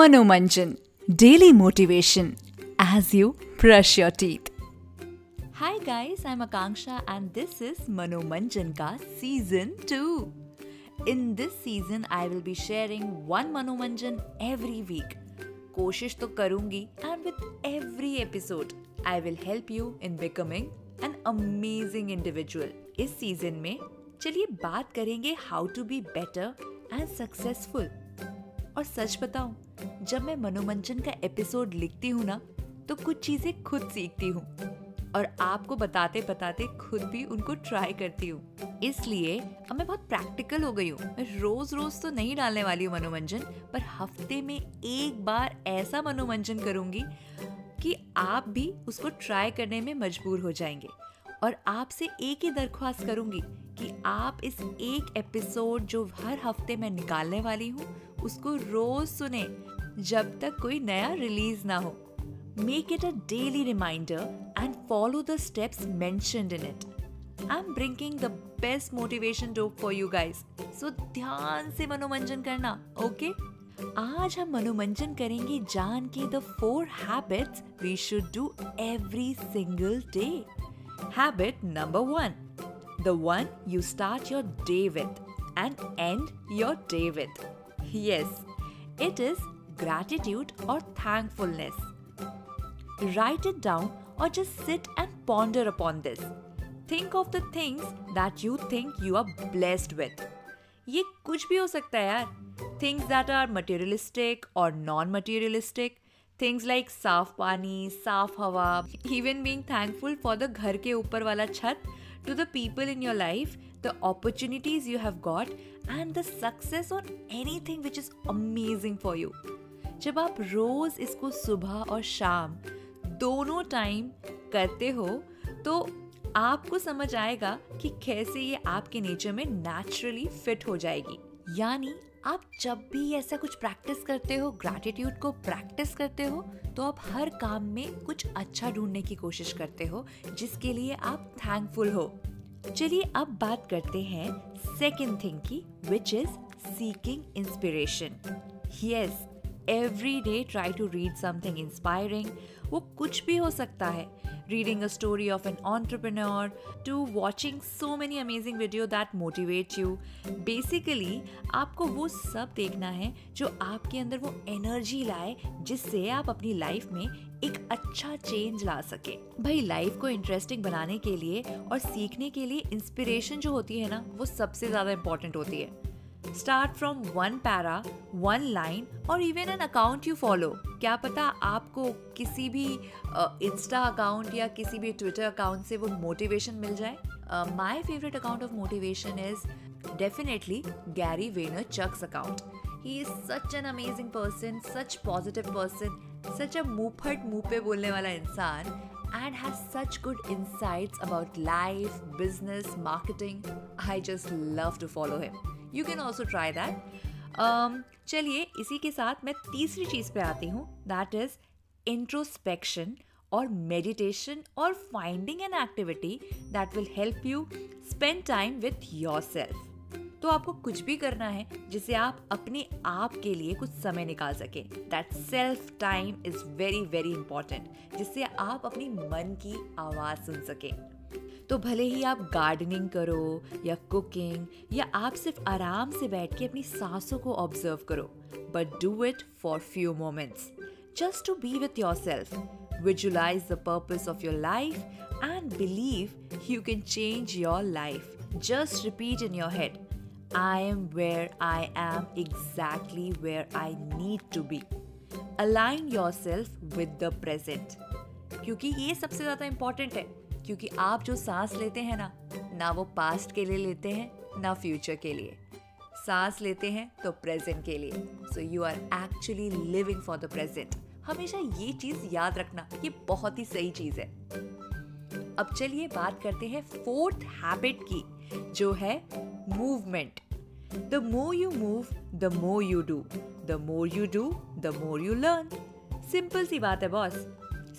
Manomanjan daily motivation as you brush your teeth hi guys I am Akanksha and this is Manomanjan का season two in this season I will be sharing one Manomanjan every week कोशिश तो करूँगी and with every episode I will help you in becoming an amazing individual इस season में चलिए बात करेंगे how to be better and successful और सच बताऊँ जब मैं मनोमंजन का एपिसोड लिखती हूँ ना तो कुछ चीज़ें खुद सीखती हूँ। और आपको बताते बताते खुद भी उनको ट्राई करती हूँ। इसलिए अब मैं बहुत प्रैक्टिकल हो गई हूँ। मैं रोज रोज तो नहीं डालने वाली हूँ मनोरंजन पर हफ़्ते में एक बार ऐसा मनोरंजन करूँगी कि आप भी उसको ट्राई करने में मजबूर हो जाएँगे। और आपसे एक ही दरख्वास्त करूँगी कि आप इस एक एपिसोड जो हर हफ़्ते मैं निकालने वाली हूँ उसको रोज सुने, जब तक कोई नया रिलीज़ ना हो। Make it a daily reminder and follow the steps mentioned in it I am bringing the best motivation dope for you guys so ध्यान से मनोरंजन करना ओके okay? आज हम मनोमंजन करेंगे जान के the four habits we should do every single day habit number one the one you start your day with and end your day with Yes, it is gratitude or thankfulness. Write it down or just sit and ponder upon this. Think of the things that you think you are blessed with. ये कुछ भी हो सकता है यार things that are materialistic और non materialistic things like साफ़ पानी साफ़ हवा even being thankful for the घर के ऊपर वाला छत to the people in your life, the opportunities you have got, and the success on anything which is amazing for you. जब आप रोज इसको सुबह और शाम दोनों टाइम करते हो तो आपको समझ आएगा कि कैसे ये आपके नेचर में नेचुरली फिट हो जाएगी यानी आप जब भी ऐसा कुछ प्रैक्टिस करते हो ग्रैटिट्यूड को प्रैक्टिस करते हो तो आप हर काम में कुछ अच्छा ढूँढने की कोशिश करते हो, जिसके लिए आप थैंकफुल हो। चलिए अब बात करते हैं सेकेंड थिंग की which is seeking inspiration yes every day try to read something inspiring वो कुछ भी हो सकता है। Reading a story of an entrepreneur to watching so many amazing video that motivate you. Basically, आपको वो सब देखना है जो आपके अंदर वो एनर्जी लाए जिससे आप अपनी लाइफ में एक अच्छा चेंज ला सके। भाई लाइफ को इंटरेस्टिंग बनाने के लिए और सीखने के लिए इंस्पिरेशन जो होती है ना, वो सबसे ज़्यादा इंपॉर्टेंट होती है। Start from one para one line और even an account you follow क्या पता आपको किसी भी इंस्टा uh, अकाउंट या किसी भी ट्विटर अकाउंट से वो मोटिवेशन मिल जाए? My favourite account of motivation is definitely Gary Vaynerchuk's account he is such an amazing person such positive person such a मुँह मुँह पे बोलने वाला इंसान and has such good insights about life, business, marketing. I just love to follow him. You can also try that चलिए इसी के साथ मैं तीसरी चीज़ पे आती हूँ दैट इज़ इंट्रोस्पेक्शन और मेडिटेशन और finding an activity that will help you spend time with yourself तो आपको कुछ भी करना है जिसे आप अपने आप के लिए कुछ समय निकाल सके। That self time is very very important जिससे आप अपनी मन की आवाज़ सुन सके। तो भले ही आप गार्डनिंग करो या कुकिंग या आप सिर्फ़ आराम से बैठ के अपनी सांसों को ऑब्ज़र्व करो but do it for few moments just to be with yourself visualise the purpose of your life and believe you can change your life just repeat in your head I am where I am exactly where I need to be. Align yourself with the present. क्योंकि ये सबसे ज़्यादा important है। क्योंकि आप जो सांस लेते हैं ना ना वो पास्ट के लिए लेते हैं, ना फ्यूचर के लिए। सांस लेते हैं तो प्रेजेंट के लिए। So you are actually living for the present हमेशा ये चीज़ याद रखना, ये बहुत ही सही चीज़ है। अब चलिए बात करते हैं फोर्थ हैबिट की, जो है movement. The more you move, the more you do. The more you do, the more you learn. Simple सी बात है, बॉस।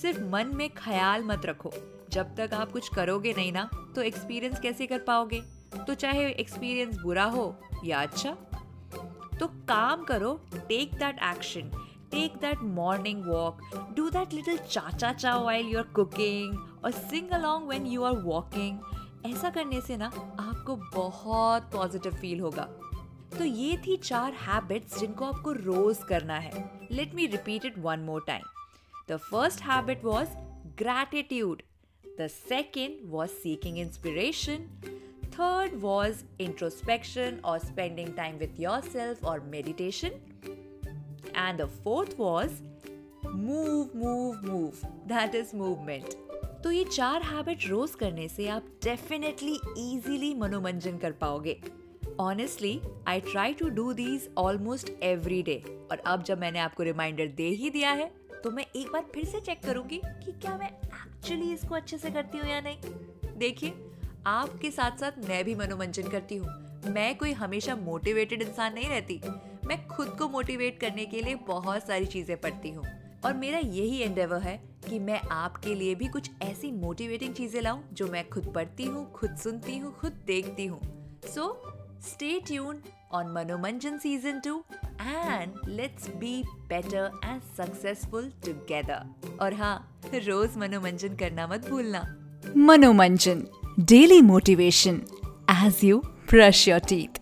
सिर्फ़ मन में ख्याल मत रखो। जब तक आप कुछ करोगे नहीं ना तो एक्सपीरियंस कैसे कर पाओगे? तो चाहे एक्सपीरियंस बुरा हो या अच्छा तो काम करो take that action take that morning walk, do that little cha cha cha while you're cooking, or sing along when you are walking. ऐसा करने से ना आपको बहुत पॉजिटिव फील होगा तो ये थी चार हैबिट्स जिनको आपको रोज करना है let me repeat it one more time the first habit was gratitude the second was seeking inspiration Third was introspection or spending time with yourself or meditation. And the fourth was move, move, move. That is movement. तो ये चार habit रोज करने से आप definitely easily मनोरंजन कर पाओगे. Honestly I try to do these almost every day और अब जब मैंने आपको रिमाइंडर दे ही दिया है तो मैं एक बार फिर से चेक करूँगी कि क्या मैं एक्चुअली इसको अच्छे से करती हूँ या नहीं. देखिए आपके साथ साथ मैं भी मनोरंजन करती हूँ. मैं कोई हमेशा मोटिवेटेड इंसान नहीं रहती. मैं खुद को मोटिवेट करने के लिए बहुत सारी चीज़ें पढ़ती हूँ। और मेरा यही एंडेवर है कि मैं आपके लिए भी कुछ ऐसी मोटिवेटिंग चीज़ें लाऊं जो मैं खुद पढ़ती हूँ, खुद सुनती हूँ, खुद देखती हूँ। So stay tune on Manomanjan season two and let's be better and successful together और हाँ रोज मनोमंजन करना मत भूलना। Manomanjan daily motivation as you brush your teeth.